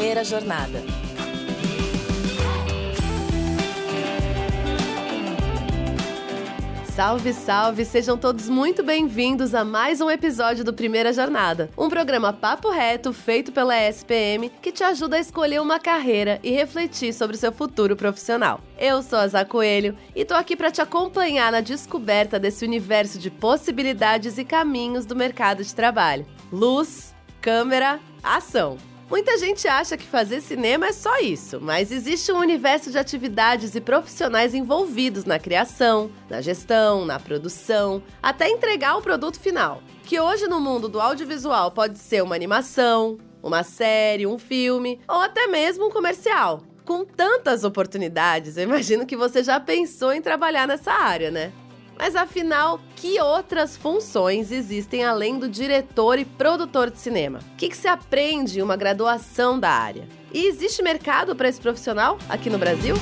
Primeira Jornada. Salve, salve! Sejam todos muito bem-vindos a mais um episódio do Primeira Jornada, um programa papo reto feito pela SPM que te ajuda a escolher uma carreira e refletir sobre o seu futuro profissional. Eu sou a Zá Coelho e tô aqui para te acompanhar na descoberta desse universo de possibilidades e caminhos do mercado de trabalho. Luz, câmera, ação! Muita gente acha que fazer cinema é só isso, mas existe um universo de atividades e profissionais envolvidos na criação, na gestão, na produção, até entregar o produto final. Que hoje no mundo do audiovisual pode ser uma animação, uma série, um filme ou até mesmo um comercial. Com tantas oportunidades, eu imagino que você já pensou em trabalhar nessa área, né? Mas afinal, que outras funções existem além do diretor e produtor de cinema? O que, que se aprende em uma graduação da área? E existe mercado para esse profissional aqui no Brasil?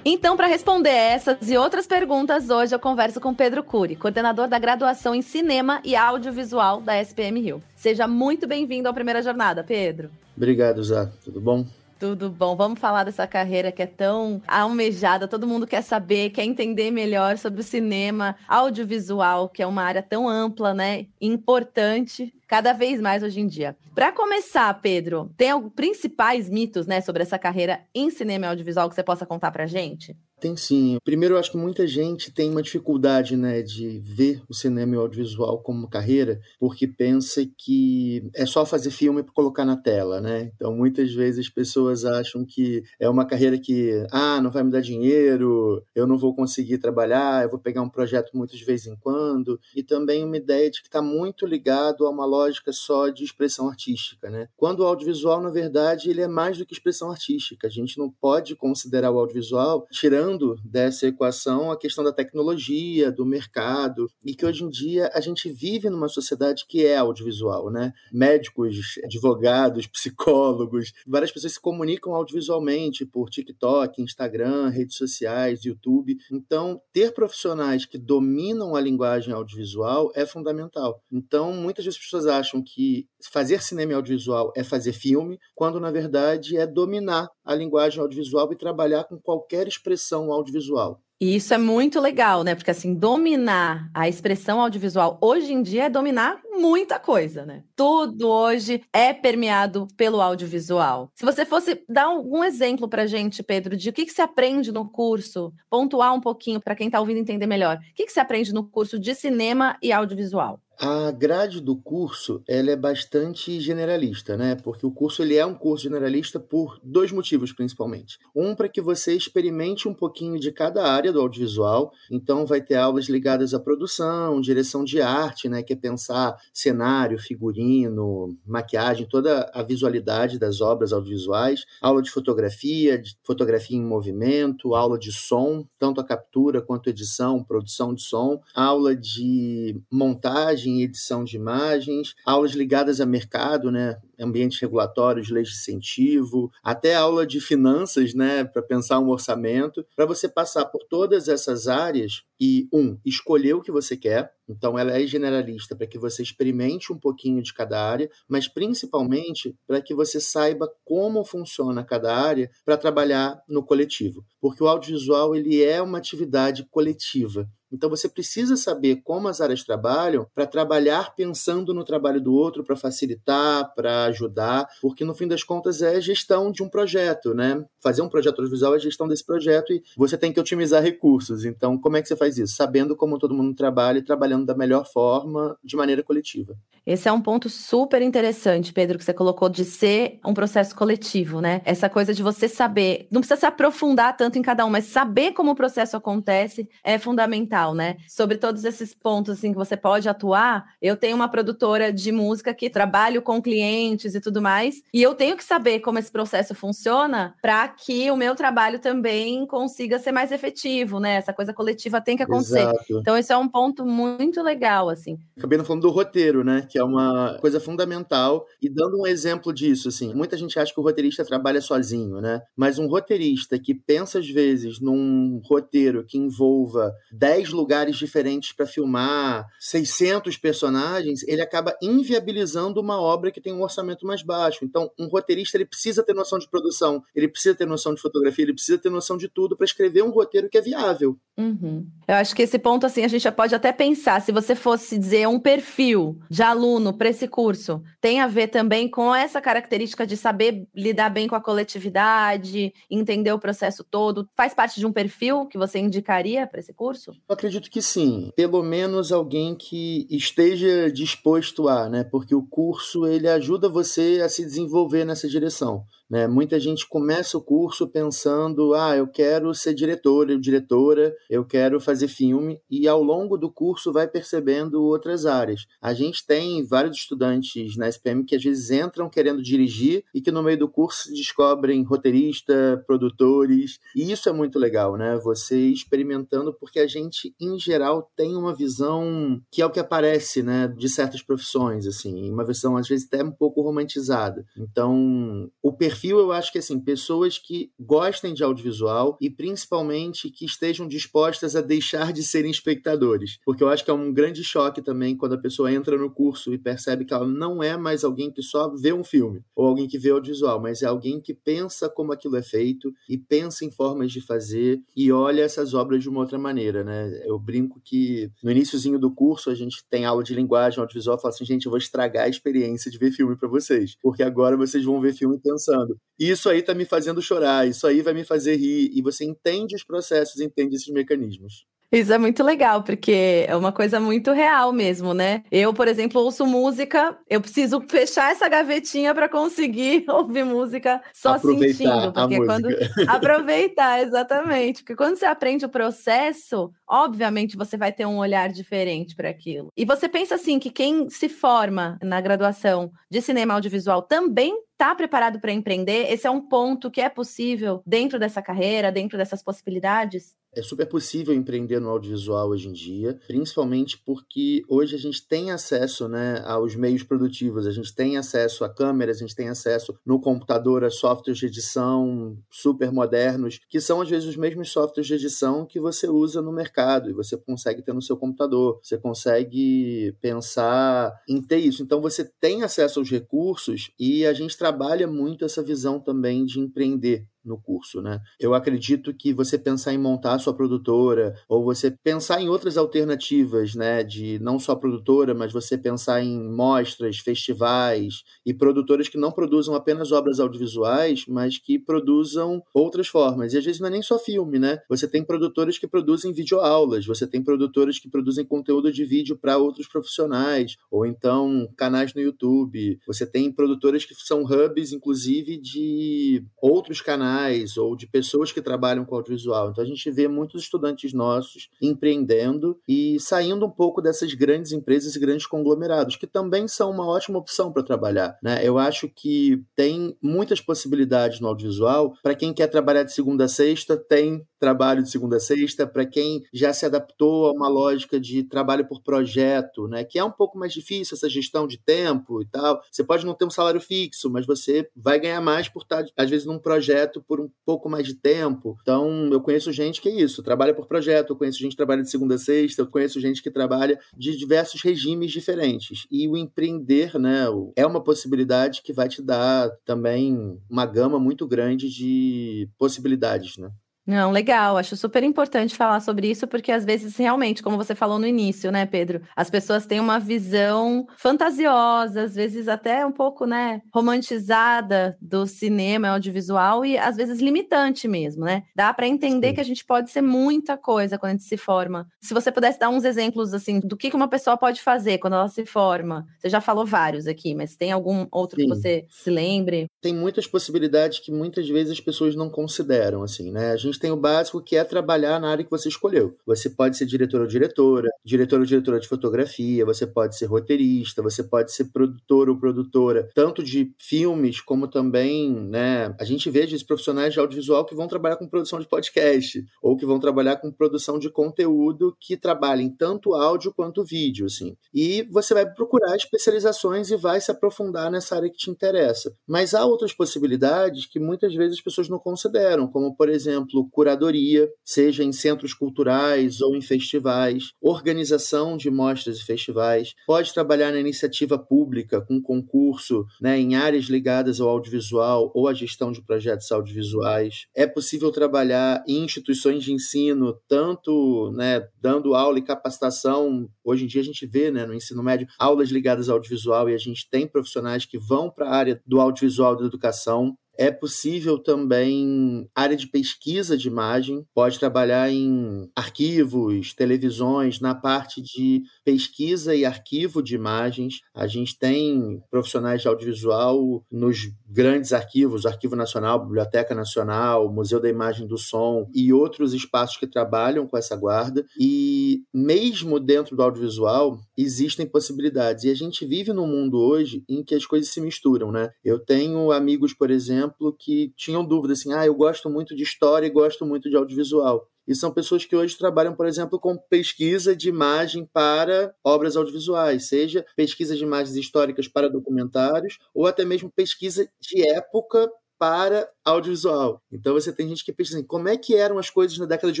Então, para responder essas e outras perguntas, hoje eu converso com Pedro Cury, coordenador da graduação em Cinema e Audiovisual da SPM Rio. Seja muito bem-vindo à primeira jornada, Pedro. Obrigado, Zá. Tudo bom? Tudo bom. Vamos falar dessa carreira que é tão almejada, todo mundo quer saber, quer entender melhor sobre o cinema, audiovisual, que é uma área tão ampla, né? Importante cada vez mais hoje em dia. Para começar, Pedro, tem alguns principais mitos, né, sobre essa carreira em cinema e audiovisual que você possa contar pra gente? Tem sim. Primeiro, eu acho que muita gente tem uma dificuldade né, de ver o cinema e o audiovisual como carreira, porque pensa que é só fazer filme para colocar na tela, né? Então, muitas vezes as pessoas acham que é uma carreira que, ah, não vai me dar dinheiro, eu não vou conseguir trabalhar, eu vou pegar um projeto muitas vezes em quando, e também uma ideia de que está muito ligado a uma lógica só de expressão artística, né? Quando o audiovisual, na verdade, ele é mais do que expressão artística. A gente não pode considerar o audiovisual tirando dessa equação a questão da tecnologia, do mercado, e que hoje em dia a gente vive numa sociedade que é audiovisual, né? Médicos, advogados, psicólogos, várias pessoas se comunicam audiovisualmente por TikTok, Instagram, redes sociais, YouTube. Então, ter profissionais que dominam a linguagem audiovisual é fundamental. Então, muitas vezes as pessoas acham que fazer cinema e audiovisual é fazer filme, quando na verdade é dominar a linguagem audiovisual e trabalhar com qualquer expressão audiovisual. E isso é muito legal, né? Porque assim, dominar a expressão audiovisual hoje em dia é dominar muita coisa, né? Tudo hoje é permeado pelo audiovisual. Se você fosse dar algum exemplo pra gente, Pedro, de o que, que se aprende no curso, pontuar um pouquinho para quem está ouvindo entender melhor. O que, que se aprende no curso de cinema e audiovisual? A grade do curso ela é bastante generalista, né? Porque o curso ele é um curso generalista por dois motivos principalmente. Um para que você experimente um pouquinho de cada área do audiovisual. Então vai ter aulas ligadas à produção, direção de arte, né? Que é pensar cenário, figurino, maquiagem, toda a visualidade das obras audiovisuais. Aula de fotografia, de fotografia em movimento, aula de som, tanto a captura quanto a edição, produção de som, aula de montagem montagem edição de imagens, aulas ligadas a mercado, né? Ambientes regulatórios, leis de incentivo, até aula de finanças, né, para pensar um orçamento, para você passar por todas essas áreas e, um, escolher o que você quer. Então, ela é generalista para que você experimente um pouquinho de cada área, mas principalmente para que você saiba como funciona cada área para trabalhar no coletivo. Porque o audiovisual ele é uma atividade coletiva. Então você precisa saber como as áreas trabalham para trabalhar pensando no trabalho do outro, para facilitar, para ajudar, porque no fim das contas é gestão de um projeto, né? Fazer um projeto audiovisual é gestão desse projeto e você tem que otimizar recursos. Então, como é que você faz isso? Sabendo como todo mundo trabalha e trabalhando da melhor forma, de maneira coletiva. Esse é um ponto super interessante, Pedro, que você colocou de ser um processo coletivo, né? Essa coisa de você saber, não precisa se aprofundar tanto em cada um, mas saber como o processo acontece é fundamental, né? Sobre todos esses pontos assim que você pode atuar, eu tenho uma produtora de música que trabalho com clientes clientes e tudo mais. E eu tenho que saber como esse processo funciona para que o meu trabalho também consiga ser mais efetivo, né? Essa coisa coletiva tem que acontecer. Exato. Então, esse é um ponto muito legal, assim. Acabei não falando do roteiro, né? Que é uma coisa fundamental. E dando um exemplo disso, assim, muita gente acha que o roteirista trabalha sozinho, né? Mas um roteirista que pensa, às vezes, num roteiro que envolva 10 lugares diferentes para filmar, 600 personagens, ele acaba inviabilizando uma obra que tem um orçamento mais baixo. Então, um roteirista ele precisa ter noção de produção, ele precisa ter noção de fotografia, ele precisa ter noção de tudo para escrever um roteiro que é viável. Uhum. Eu acho que esse ponto, assim, a gente já pode até pensar, se você fosse dizer um perfil de aluno para esse curso, tem a ver também com essa característica de saber lidar bem com a coletividade, entender o processo todo. Faz parte de um perfil que você indicaria para esse curso? Eu acredito que sim. Pelo menos alguém que esteja disposto a, né? Porque o curso ele ajuda você a se desenvolver nessa direção. Né? Muita gente começa o curso pensando: ah, eu quero ser diretor ou diretora, eu quero fazer filme, e ao longo do curso vai percebendo outras áreas. A gente tem vários estudantes na SPM que às vezes entram querendo dirigir e que no meio do curso descobrem roteirista, produtores, e isso é muito legal, né? Você experimentando, porque a gente, em geral, tem uma visão que é o que aparece, né, de certas profissões, assim, uma visão às vezes até um pouco romantizada. Então, o perfil perfil, eu acho que assim, pessoas que gostem de audiovisual e principalmente que estejam dispostas a deixar de serem espectadores. Porque eu acho que é um grande choque também quando a pessoa entra no curso e percebe que ela não é mais alguém que só vê um filme ou alguém que vê audiovisual, mas é alguém que pensa como aquilo é feito e pensa em formas de fazer e olha essas obras de uma outra maneira, né? Eu brinco que no iníciozinho do curso a gente tem aula de linguagem audiovisual, falo assim, gente, eu vou estragar a experiência de ver filme para vocês, porque agora vocês vão ver filme pensando E isso aí tá me fazendo chorar, isso aí vai me fazer rir. E você entende os processos, entende esses mecanismos. Isso é muito legal, porque é uma coisa muito real mesmo, né? Eu, por exemplo, ouço música, eu preciso fechar essa gavetinha para conseguir ouvir música só Aproveitar sentindo. Porque quando. Aproveitar, exatamente. Porque quando você aprende o processo, obviamente você vai ter um olhar diferente para aquilo. E você pensa assim que quem se forma na graduação de cinema audiovisual também está preparado para empreender? Esse é um ponto que é possível dentro dessa carreira, dentro dessas possibilidades? É super possível empreender no audiovisual hoje em dia, principalmente porque hoje a gente tem acesso né, aos meios produtivos, a gente tem acesso a câmeras, a gente tem acesso no computador a softwares de edição super modernos, que são às vezes os mesmos softwares de edição que você usa no mercado e você consegue ter no seu computador. Você consegue pensar em ter isso. Então você tem acesso aos recursos e a gente trabalha muito essa visão também de empreender no curso, né? Eu acredito que você pensar em montar a sua produtora ou você pensar em outras alternativas, né, de não só produtora, mas você pensar em mostras, festivais e produtoras que não produzam apenas obras audiovisuais, mas que produzam outras formas. E às vezes não é nem só filme, né? Você tem produtoras que produzem videoaulas, você tem produtoras que produzem conteúdo de vídeo para outros profissionais, ou então canais no YouTube. Você tem produtoras que são hubs, inclusive, de outros canais profissionais ou de pessoas que trabalham com audiovisual. Então a gente vê muitos estudantes nossos empreendendo e saindo um pouco dessas grandes empresas e grandes conglomerados, que também são uma ótima opção para trabalhar. Né? Eu acho que tem muitas possibilidades no audiovisual. Para quem quer trabalhar de segunda a sexta, tem trabalho de segunda a sexta. Para quem já se adaptou a uma lógica de trabalho por projeto, né? que é um pouco mais difícil essa gestão de tempo e tal. Você pode não ter um salário fixo, mas você vai ganhar mais por estar, às vezes, num projeto por um pouco mais de tempo. Então, eu conheço gente que é isso, trabalha por projeto, eu conheço gente que trabalha de segunda a sexta, eu conheço gente que trabalha de diversos regimes diferentes. E o empreender, né, é uma possibilidade que vai te dar também uma gama muito grande de possibilidades, né? Não, legal. Acho super importante falar sobre isso, porque às vezes, realmente, como você falou no início, né, Pedro? As pessoas têm uma visão fantasiosa, às vezes até um pouco, né, romantizada do cinema audiovisual e às vezes limitante mesmo, né? Dá para entender Sim. que a gente pode ser muita coisa quando a gente se forma. Se você pudesse dar uns exemplos, assim, do que uma pessoa pode fazer quando ela se forma. Você já falou vários aqui, mas tem algum outro Sim. que você se lembre? Tem muitas possibilidades que muitas vezes as pessoas não consideram, assim, né? A gente gente tem o básico que é trabalhar na área que você escolheu. Você pode ser diretor ou diretora, diretor ou diretora de fotografia, você pode ser roteirista, você pode ser produtor ou produtora, tanto de filmes como também, né? A gente vê esses profissionais de audiovisual que vão trabalhar com produção de podcast ou que vão trabalhar com produção de conteúdo que trabalhem tanto áudio quanto vídeo, assim. E você vai procurar especializações e vai se aprofundar nessa área que te interessa. Mas há outras possibilidades que muitas vezes as pessoas não consideram, como por exemplo, curadoria, seja em centros culturais ou em festivais, organização de mostras e festivais, pode trabalhar na iniciativa pública com concurso, né, em áreas ligadas ao audiovisual ou à gestão de projetos audiovisuais. É possível trabalhar em instituições de ensino, tanto né, dando aula e capacitação. Hoje em dia a gente vê né, no ensino médio aulas ligadas ao audiovisual e a gente tem profissionais que vão para a área do audiovisual da educação é possível também área de pesquisa de imagem, pode trabalhar em arquivos, televisões, na parte de pesquisa e arquivo de imagens. A gente tem profissionais de audiovisual nos grandes arquivos, Arquivo Nacional, Biblioteca Nacional, Museu da Imagem do Som e outros espaços que trabalham com essa guarda. E mesmo dentro do audiovisual, existem possibilidades. E a gente vive num mundo hoje em que as coisas se misturam, né? Eu tenho amigos, por exemplo, exemplo, que tinham dúvida assim: ah, eu gosto muito de história e gosto muito de audiovisual. E são pessoas que hoje trabalham, por exemplo, com pesquisa de imagem para obras audiovisuais, seja pesquisa de imagens históricas para documentários, ou até mesmo pesquisa de época para audiovisual. Então você tem gente que pensa assim, como é que eram as coisas na década de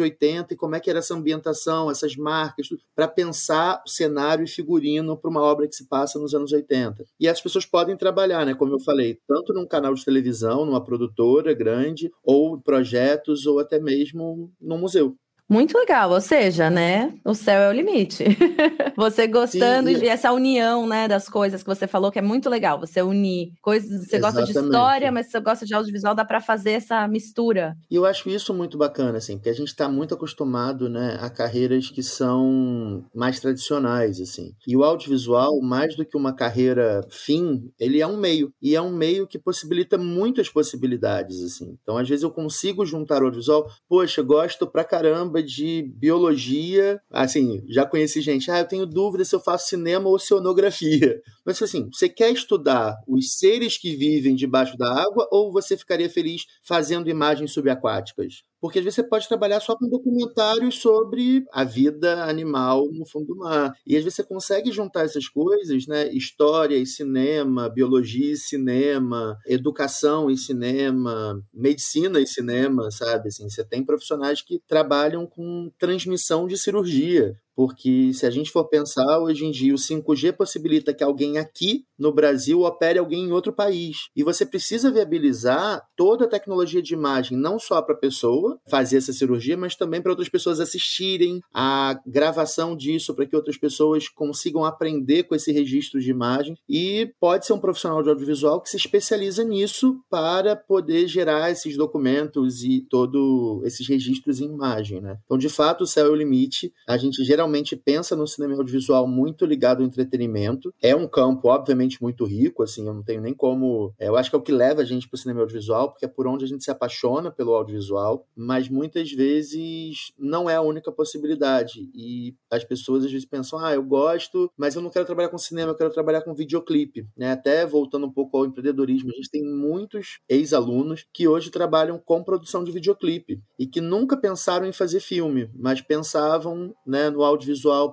80 e como é que era essa ambientação, essas marcas, para pensar o cenário e figurino para uma obra que se passa nos anos 80. E essas pessoas podem trabalhar, né, como eu falei, tanto num canal de televisão, numa produtora grande, ou projetos, ou até mesmo num museu. Muito legal, ou seja, né? O céu é o limite. você gostando Sim, e... essa união, né, das coisas que você falou que é muito legal. Você unir coisas, você Exatamente. gosta de história, mas você gosta de audiovisual, dá para fazer essa mistura. E eu acho isso muito bacana, assim, porque a gente está muito acostumado, né, a carreiras que são mais tradicionais, assim. E o audiovisual, mais do que uma carreira fim, ele é um meio e é um meio que possibilita muitas possibilidades, assim. Então, às vezes eu consigo juntar o audiovisual, poxa, gosto pra caramba de biologia. Assim, já conheci gente, ah, eu tenho dúvida se eu faço cinema ou oceanografia. Mas assim, você quer estudar os seres que vivem debaixo da água ou você ficaria feliz fazendo imagens subaquáticas? Porque às vezes você pode trabalhar só com documentários sobre a vida animal no fundo do mar. E às vezes você consegue juntar essas coisas, né? História e cinema, biologia e cinema, educação e cinema, medicina e cinema, sabe? Assim, você tem profissionais que trabalham com transmissão de cirurgia. Porque se a gente for pensar, hoje em dia o 5G possibilita que alguém aqui no Brasil opere alguém em outro país. E você precisa viabilizar toda a tecnologia de imagem, não só para a pessoa fazer essa cirurgia, mas também para outras pessoas assistirem a gravação disso, para que outras pessoas consigam aprender com esse registro de imagem. E pode ser um profissional de audiovisual que se especializa nisso para poder gerar esses documentos e todos esses registros em imagem. Né? Então, de fato, o céu é o limite. A gente geralmente geralmente pensa no cinema audiovisual muito ligado ao entretenimento. É um campo, obviamente, muito rico, assim, eu não tenho nem como. É, eu acho que é o que leva a gente para o cinema audiovisual, porque é por onde a gente se apaixona pelo audiovisual, mas muitas vezes não é a única possibilidade. E as pessoas às vezes pensam, ah, eu gosto, mas eu não quero trabalhar com cinema, eu quero trabalhar com videoclipe. Né? Até voltando um pouco ao empreendedorismo, a gente tem muitos ex-alunos que hoje trabalham com produção de videoclipe e que nunca pensaram em fazer filme, mas pensavam né, no audiovisual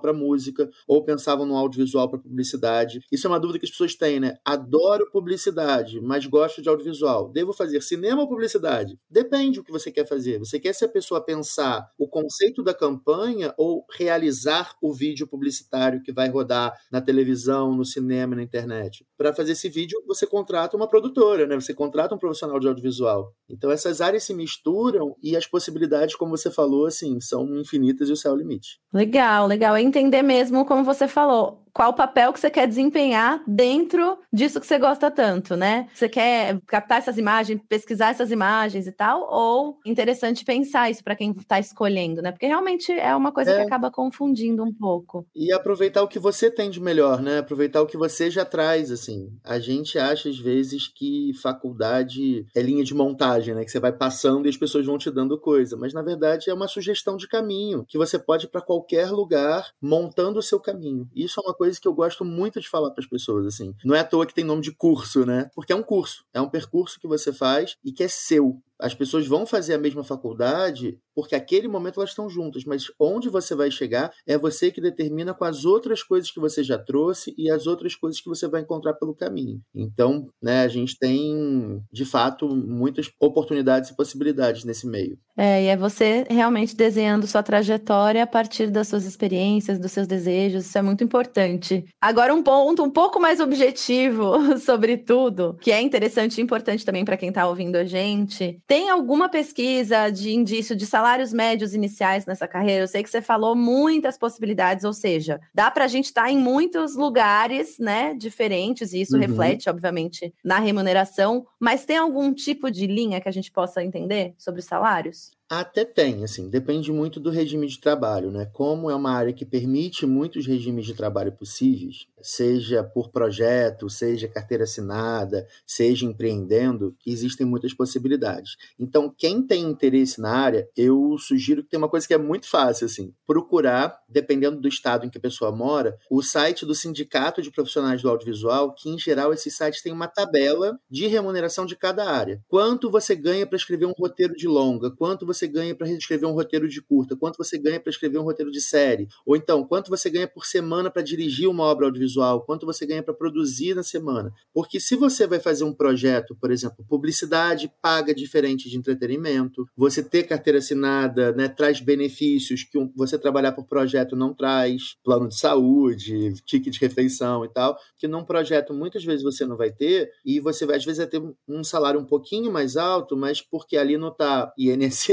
para música ou pensavam no audiovisual para publicidade. Isso é uma dúvida que as pessoas têm, né? Adoro publicidade, mas gosto de audiovisual. Devo fazer cinema ou publicidade? Depende do que você quer fazer. Você quer ser a pessoa pensar o conceito da campanha ou realizar o vídeo publicitário que vai rodar na televisão, no cinema, na internet? Para fazer esse vídeo, você contrata uma produtora, né? Você contrata um profissional de audiovisual. Então essas áreas se misturam e as possibilidades, como você falou, assim, são infinitas e o céu é o limite. Legal. Legal, legal. É entender mesmo, como você falou, qual o papel que você quer desempenhar dentro disso que você gosta tanto, né? Você quer captar essas imagens, pesquisar essas imagens e tal, ou interessante pensar isso para quem está escolhendo, né? Porque realmente é uma coisa é. que acaba confundindo um pouco. E aproveitar o que você tem de melhor, né? Aproveitar o que você já traz, assim. A gente acha às vezes que faculdade é linha de montagem, né? Que você vai passando e as pessoas vão te dando coisa, mas na verdade é uma sugestão de caminho que você pode ir para qualquer lugar montando o seu caminho. Isso é uma coisa que eu gosto muito de falar para as pessoas, assim. Não é à toa que tem nome de curso, né? Porque é um curso, é um percurso que você faz e que é seu as pessoas vão fazer a mesma faculdade porque aquele momento elas estão juntas, mas onde você vai chegar é você que determina com as outras coisas que você já trouxe e as outras coisas que você vai encontrar pelo caminho. Então, né, a gente tem, de fato, muitas oportunidades e possibilidades nesse meio. É, e é você realmente desenhando sua trajetória a partir das suas experiências, dos seus desejos, isso é muito importante. Agora, um ponto um pouco mais objetivo sobre tudo, que é interessante e importante também para quem está ouvindo a gente tem alguma pesquisa de indício de salários médios iniciais nessa carreira? Eu sei que você falou muitas possibilidades, ou seja, dá para a gente estar tá em muitos lugares, né, diferentes, e isso uhum. reflete, obviamente, na remuneração, mas tem algum tipo de linha que a gente possa entender sobre salários? Até tem, assim, depende muito do regime de trabalho, né? Como é uma área que permite muitos regimes de trabalho possíveis, seja por projeto, seja carteira assinada, seja empreendendo, existem muitas possibilidades. Então, quem tem interesse na área, eu sugiro que tem uma coisa que é muito fácil, assim, procurar, dependendo do estado em que a pessoa mora, o site do Sindicato de Profissionais do Audiovisual, que em geral esses sites têm uma tabela de remuneração de cada área. Quanto você ganha para escrever um roteiro de longa, quanto você ganha para escrever um roteiro de curta, quanto você ganha para escrever um roteiro de série, ou então quanto você ganha por semana para dirigir uma obra audiovisual, quanto você ganha para produzir na semana. Porque se você vai fazer um projeto, por exemplo, publicidade paga diferente de entretenimento, você ter carteira assinada né, traz benefícios que você trabalhar por projeto não traz, plano de saúde, ticket de refeição e tal, que num projeto muitas vezes você não vai ter, e você vai, às vezes vai ter um salário um pouquinho mais alto, mas porque ali não está INSS,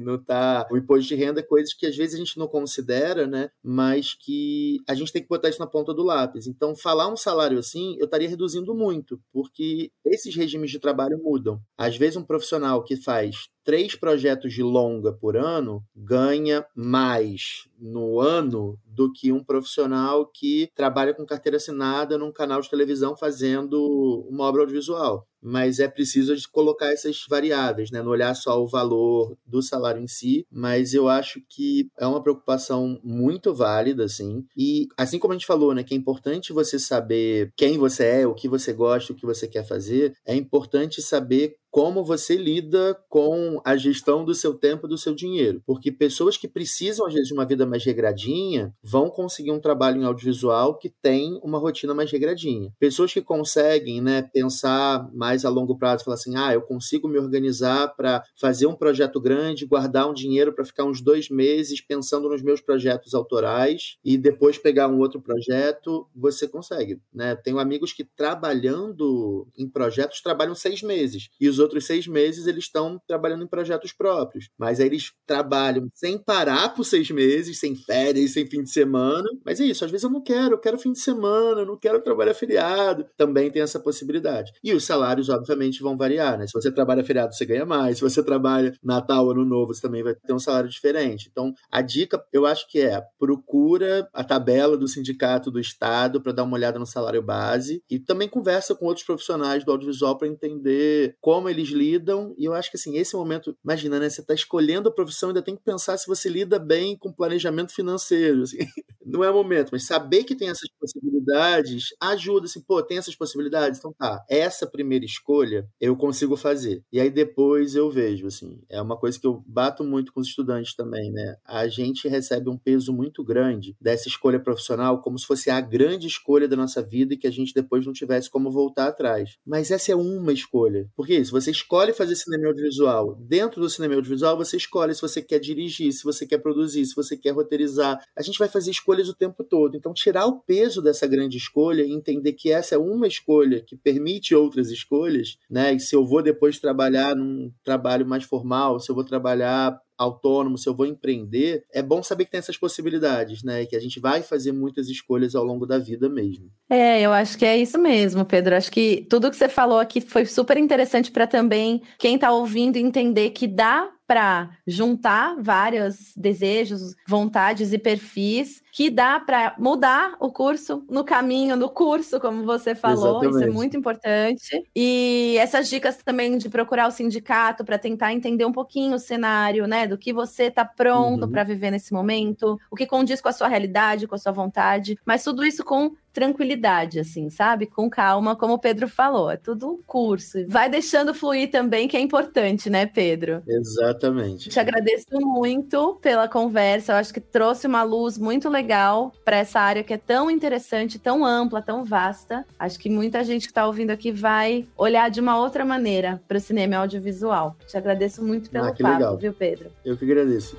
Não tá o imposto de renda, coisas que às vezes a gente não considera, né? Mas que a gente tem que botar isso na ponta do lápis. Então, falar um salário assim, eu estaria reduzindo muito, porque esses regimes de trabalho mudam. Às vezes um profissional que faz três projetos de longa por ano ganha mais no ano do que um profissional que trabalha com carteira assinada num canal de televisão fazendo uma obra audiovisual. Mas é preciso colocar essas variáveis, né? não olhar só o valor do salário em si, mas eu acho que é uma preocupação muito válida, assim. E assim como a gente falou, né, que é importante você saber quem você é, o que você gosta, o que você quer fazer, é importante saber como você lida com a gestão do seu tempo e do seu dinheiro. Porque pessoas que precisam, às vezes, de uma vida mais regradinha vão conseguir um trabalho em audiovisual que tem uma rotina mais regradinha. Pessoas que conseguem né, pensar mais a longo prazo, falar assim: ah, eu consigo me organizar para fazer um projeto grande, guardar um dinheiro para ficar uns dois meses pensando nos meus projetos autorais e depois pegar um outro projeto, você consegue. Né? Tenho amigos que trabalhando em projetos trabalham seis meses e os outros seis meses eles estão trabalhando em projetos próprios. Mas aí eles trabalham sem parar por seis meses, sem férias, sem fim de semana. Mas é isso, às vezes eu não quero, eu quero fim de semana, eu não quero trabalhar feriado. Também tem essa possibilidade. E os salários, obviamente, vão variar, né? Se você trabalha feriado, você ganha mais. Se você trabalha Natal, Ano Novo, você também vai ter um salário diferente. Então, a dica, eu acho que é procura a tabela do sindicato do Estado para dar uma olhada no salário base e também conversa com outros profissionais do audiovisual para entender como eles lidam. E eu acho que assim, esse momento, imagina, né? Você está escolhendo a profissão, ainda tem que pensar se você lida bem com planejamento financeiro. Assim. Não é o momento, mas saber que tem essas possibilidades ajuda, assim, pô, tem essas possibilidades? Então tá, essa primeira escolha eu consigo fazer. E aí depois eu vejo, assim, é uma coisa que eu bato muito com os estudantes também, né? A gente recebe um peso muito grande dessa escolha profissional como se fosse a grande escolha da nossa vida e que a gente depois não tivesse como voltar atrás. Mas essa é uma escolha. Porque se escolhe fazer cinema audiovisual, dentro do cinema audiovisual você escolhe se você quer dirigir, se você quer produzir, se você quer roteirizar. A gente vai fazer escolhas o tempo todo. Então, tirar o peso dessa grande escolha e entender que essa é uma escolha que permite outras escolhas, né? E se eu vou depois trabalhar num trabalho mais formal, se eu vou trabalhar autônomo, se eu vou empreender, é bom saber que tem essas possibilidades, né? Que a gente vai fazer muitas escolhas ao longo da vida mesmo. É, eu acho que é isso mesmo, Pedro. Acho que tudo que você falou aqui foi super interessante para também quem está ouvindo entender que dá para juntar vários desejos, vontades e perfis que dá para mudar o curso no caminho, no curso, como você falou. Exatamente. Isso é muito importante. E essas dicas também de procurar o sindicato para tentar entender um pouquinho o cenário, né, do que você está pronto uhum. para viver nesse momento, o que condiz com a sua realidade, com a sua vontade, mas tudo isso com tranquilidade, assim, sabe? Com calma, como o Pedro falou, é tudo um curso. Vai deixando fluir também, que é importante, né, Pedro? Exatamente. Te agradeço muito pela conversa, eu acho que trouxe uma luz muito legal para essa área que é tão interessante, tão ampla, tão vasta. Acho que muita gente que está ouvindo aqui vai olhar de uma outra maneira para o cinema audiovisual. Te agradeço muito pelo ah, papo, legal. viu, Pedro? Eu que agradeço.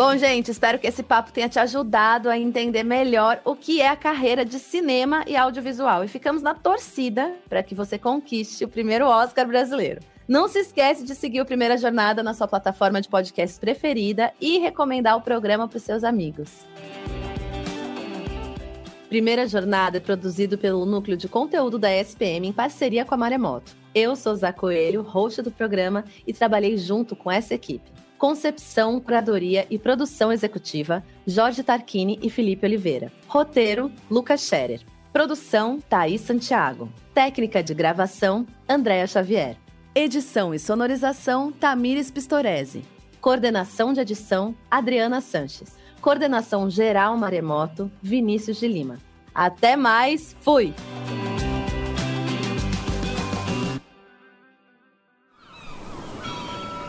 Bom, gente, espero que esse papo tenha te ajudado a entender melhor o que é a carreira de cinema e audiovisual. E ficamos na torcida para que você conquiste o primeiro Oscar brasileiro. Não se esquece de seguir o Primeira Jornada na sua plataforma de podcast preferida e recomendar o programa para os seus amigos. Primeira Jornada é produzido pelo Núcleo de Conteúdo da SPM em parceria com a Maremoto. Eu sou Zá Coelho, host do programa, e trabalhei junto com essa equipe. Concepção, curadoria e produção executiva, Jorge Tarquini e Felipe Oliveira. Roteiro, Lucas Scherer. Produção, Thaís Santiago. Técnica de gravação, Andréa Xavier. Edição e sonorização, Tamires Pistorese. Coordenação de edição, Adriana Sanches. Coordenação geral Maremoto, Vinícius de Lima. Até mais, fui!